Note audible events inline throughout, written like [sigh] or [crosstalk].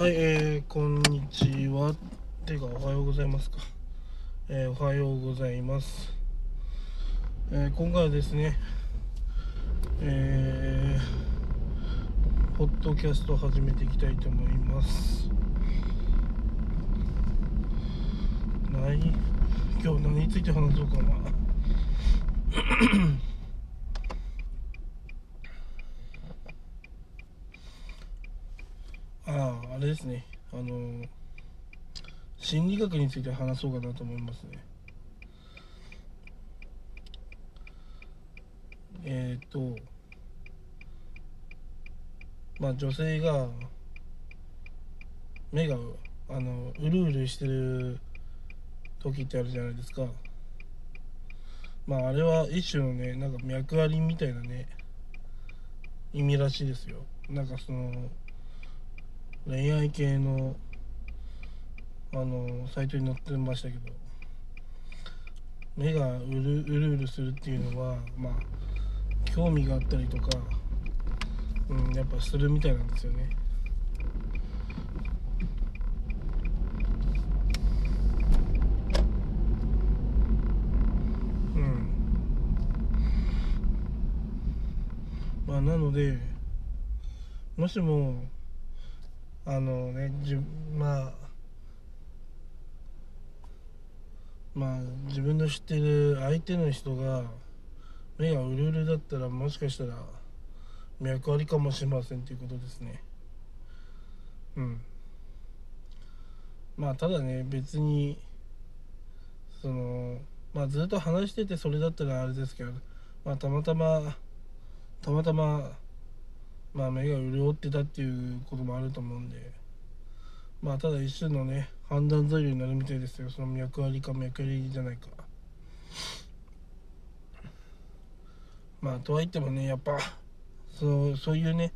はい、えー、こんにちは。てか、おはようございますか。えー、おはようございます。えー、今回はですね、えー、ポッドキャストを始めていきたいと思います。何今日何について話そうかな。ああ、あれですね。あの、心理学について話そうかなと思いますね。えっ、と、まあ女性が、目が、あの、うるうるしてる時ってあるじゃないですか。まああれは一種のね、なんか脈ありみたいなね、意味らしいですよ。なんかその、恋愛系のあのサイトに載ってましたけど目がうるうるうるするっていうのはまあ興味があったりとか、うん、やっぱするみたいなんですよね。うんまあなのでもしもあのねじまあまあ自分の知ってる相手の人が目がうるうるだったらもしかしたら脈ありかもしれませんということですね。うん。まあただね別にそのまあずっと話しててそれだったらあれですけどまあたまたまたまたままあ目が潤ってたっていうこともあると思うんで。まあただ一種のね判断材料になるみたいですよ。その脈ありか脈ありじゃないか。まあとは言ってもねやっぱそのそういうね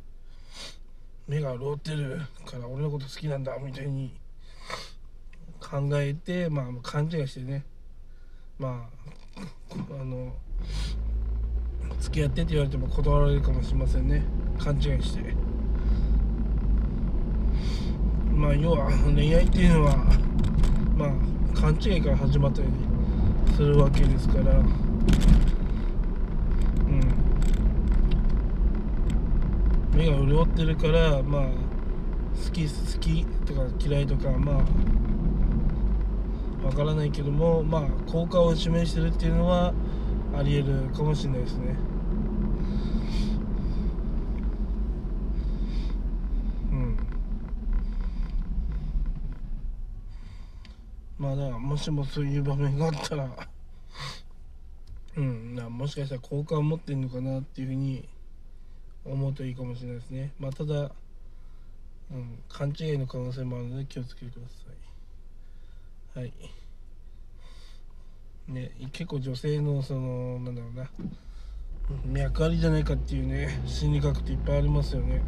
目が潤ってるから俺のこと好きなんだみたいに考えてまあ勘違いしてね。まああの付き合ってって言われても断られるかもしれませんね。勘違いして。まあ要は恋愛っていうのはまあ勘違いから始まったりするわけですから。うん。目が潤ってるからまあ好き好きとか嫌いとかまあわからないけどもまあ効果を示してるっていうのはありえるかもしれないですねうんまあだからもしもそういう場面があったらうんなもしかしたら好感を持ってんのかなっていうふうに思うといいかもしれないですね。まあただ、うん、勘違いの可能性もあるので気をつけてください。はい。ね結構女性のそのなんだろうな脈ありじゃないかっていうね心理学っていっぱいありますよね。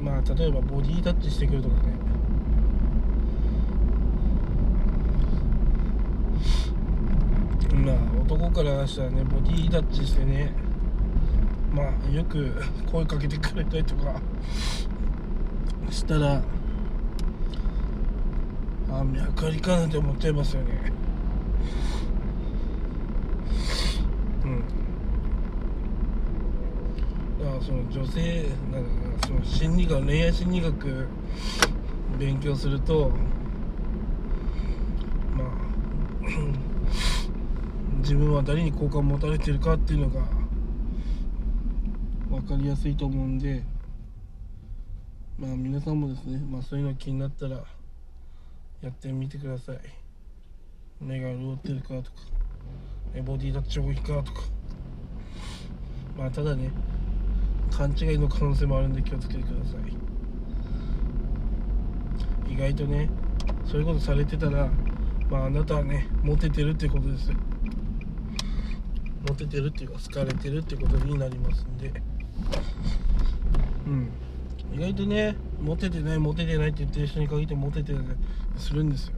まあ例えばボディタッチしてくるとかね。まあ男からしたらねボディタッチしてねまあよく [laughs] 声かけてくれたりとか [laughs] したらあ脈ありかなって思っちゃいますよね。うん。だからその女性なんだろうなその心理学恋愛心理学勉強するとまあ自分は誰に好感を持たれてるかっていうのが分かりやすいと思うんでまあ皆さんもですね、まあ、そういうの気になったらやってみてください。目が潤ってるかとかボディタッチ多いかとか。まあただね勘違いの可能性もあるんで気をつけてください。意外とねそういうことされてたらまああなたはねモテてるってことですよ。モテてるっていうか好かれてるってことになりますんで。うん。意外とねモテてないモテてないって言ってる人に限ってモテてたりするんですよ。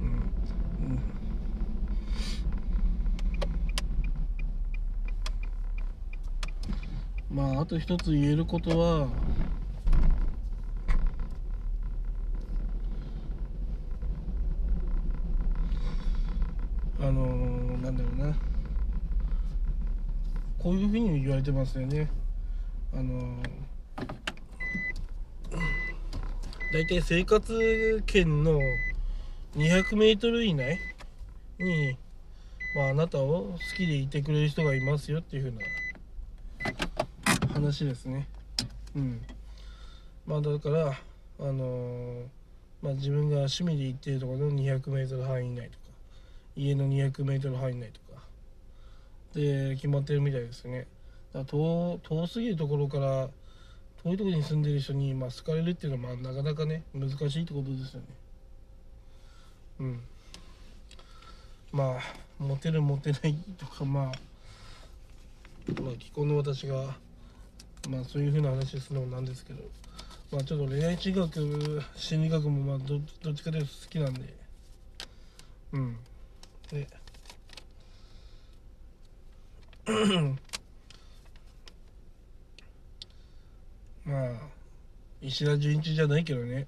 うん、うん。まああと一つ言えることはあのー、なんだろうなこういうふうに言われてますよね。あのー、大体生活圏の 200m 以内に、まあ、あなたを好きでいてくれる人がいますよっていうふうな話ですね。うん。まあだからあのー、まあ、自分が趣味で行ってるところの 200m 範囲内とか家の 200m 範囲内とかで決まってるみたいですね。だ遠遠すぎるところから遠いところに住んでる人に、まあ、好かれるっていうのは、まあ、なかなかね難しいってことですよね。うん。まあモテるモテないとかまあまあ既婚の私がまあそういうふうな話するのもなんですけどまあちょっと恋愛心理学心理学もまあどどっちかというと好きなんで。うん。でまあ石田純一じゃないけどね。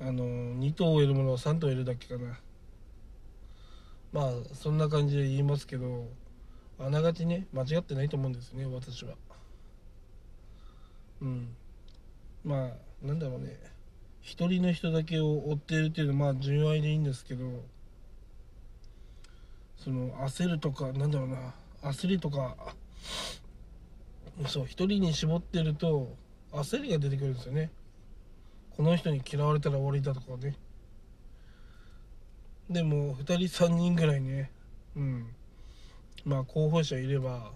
あの2頭を得るものは3頭得るだけかな。まあそんな感じで言いますけどあながちね間違ってないと思うんですね私は。うん。まあなんだろうね。一人の人だけを追っているっていうのはまあ純愛でいいんですけどその焦るとかなんだろうな。焦りとかそう一人に絞ってると焦りが出てくるんですよね。この人に嫌われたら終わりだとかね。でも2人3人ぐらいねうん。まあ候補者いれば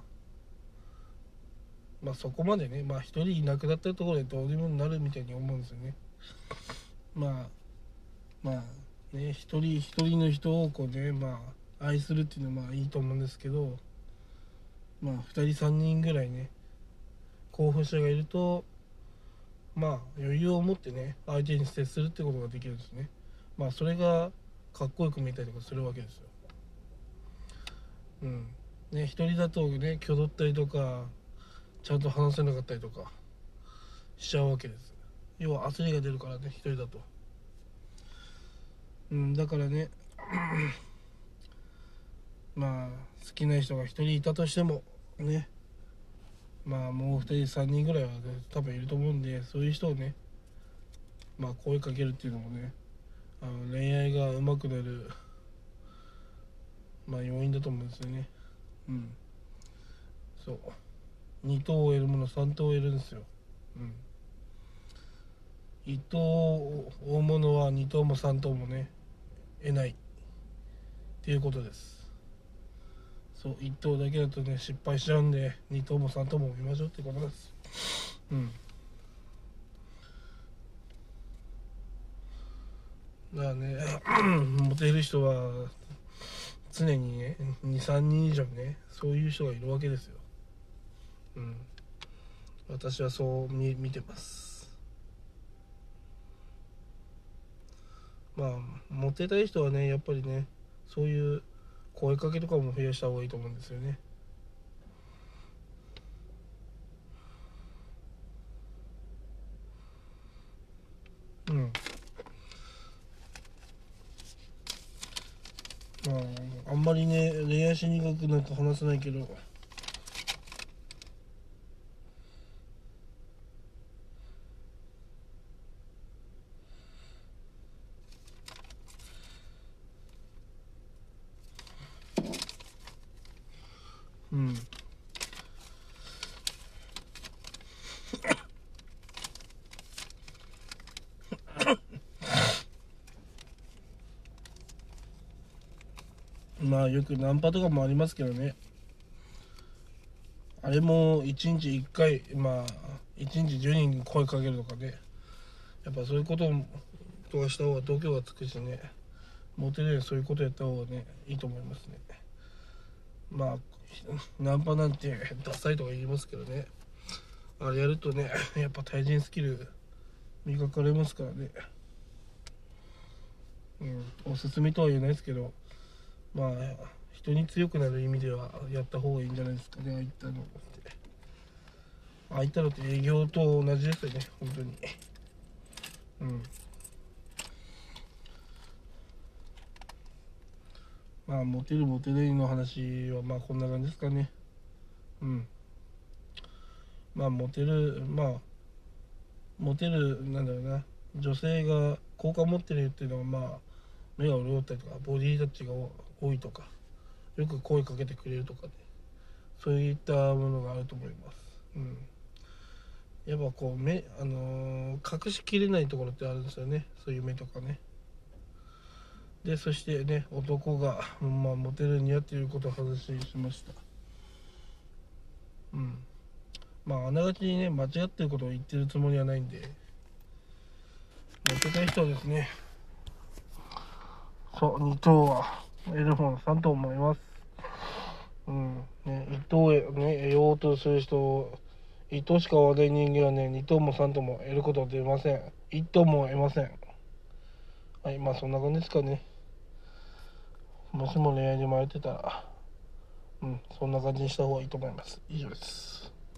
まあそこまでねまあ1人いなくなったところでどうでもなるみたいに思うんですよね。まあまあね一人一人の人をこうねまあ愛するっていうのはまあいいと思うんですけどまあ2人3人ぐらいね候補者がいるとまあ余裕を持ってね相手に接するってことができるんですね。まあそれがかっこよく見えたりとかするわけですよ。うん。ね一人だとね挙動ったりとかちゃんと話せなかったりとかしちゃうわけです。要は焦りが出るからね一人だと。うんだからねまあ好きな人が一人いたとしてもねまあもう2人3人ぐらいは、多分いると思うんでそういう人をねまあ声かけるっていうのもねあの恋愛が上手くなるまあ要因だと思うんですよね。うん。そう。2等を得るもの3等を得るんですよ。うん。1等を追うものは2等も3等もね得ない。っていうことです。そう1等だけだとね失敗しちゃうんで2等も3等も見ましょうってことです。うん。だからねモテる人は常にね23人以上ねそういう人がいるわけですよ。うん。私はそう見見てます。まあモテたい人はねやっぱりねそういう声かけとかも増やした方がいいと思うんですよね。うん。まああんまりね恋愛心理学なんか話せないけど。うん。[coughs] まあよくナンパとかもありますけどね。あれも1日1回まあ1日10人声かけるとかね。やっぱそういうこととかした方が度胸がつくしね。モテるようにそういうことやった方がねいいと思いますね。まあナンパなんてダサいとか言いますけどね。あれやるとねやっぱ対人スキル磨かれますからね。うんおすすめとは言えないですけどまあ人に強くなる意味ではやった方がいいんじゃないですかねああいったのって。ああいったのって営業と同じですよね本当に。うん。まあモテるモテないの話はまあこんな感じですかね。うん。まあモテるまあモテるなんだろうな。女性が好感持ってるっていうのはまあ目が潤ったりとかボディタッチが多いとかよく声かけてくれるとかね。そういったものがあると思います。うん。やっぱこう目あのー、隠しきれないところってあるんですよね。そういう目とかね。でそしてね男が、まあ、モテるにはっていうことを話しました。うん。まああながちにね間違ってることを言ってるつもりはないんで。モテたい人はですねそう2等はエルフォン3と思います。うん。ね1等へね得ようとする人1等しか追わない人間はね2等も3等も得ることは出ません。1等も得ません。はいまあそんな感じですかね。もしも恋愛に迷ってたら、うん、そんな感じにした方がいいと思います。以上です。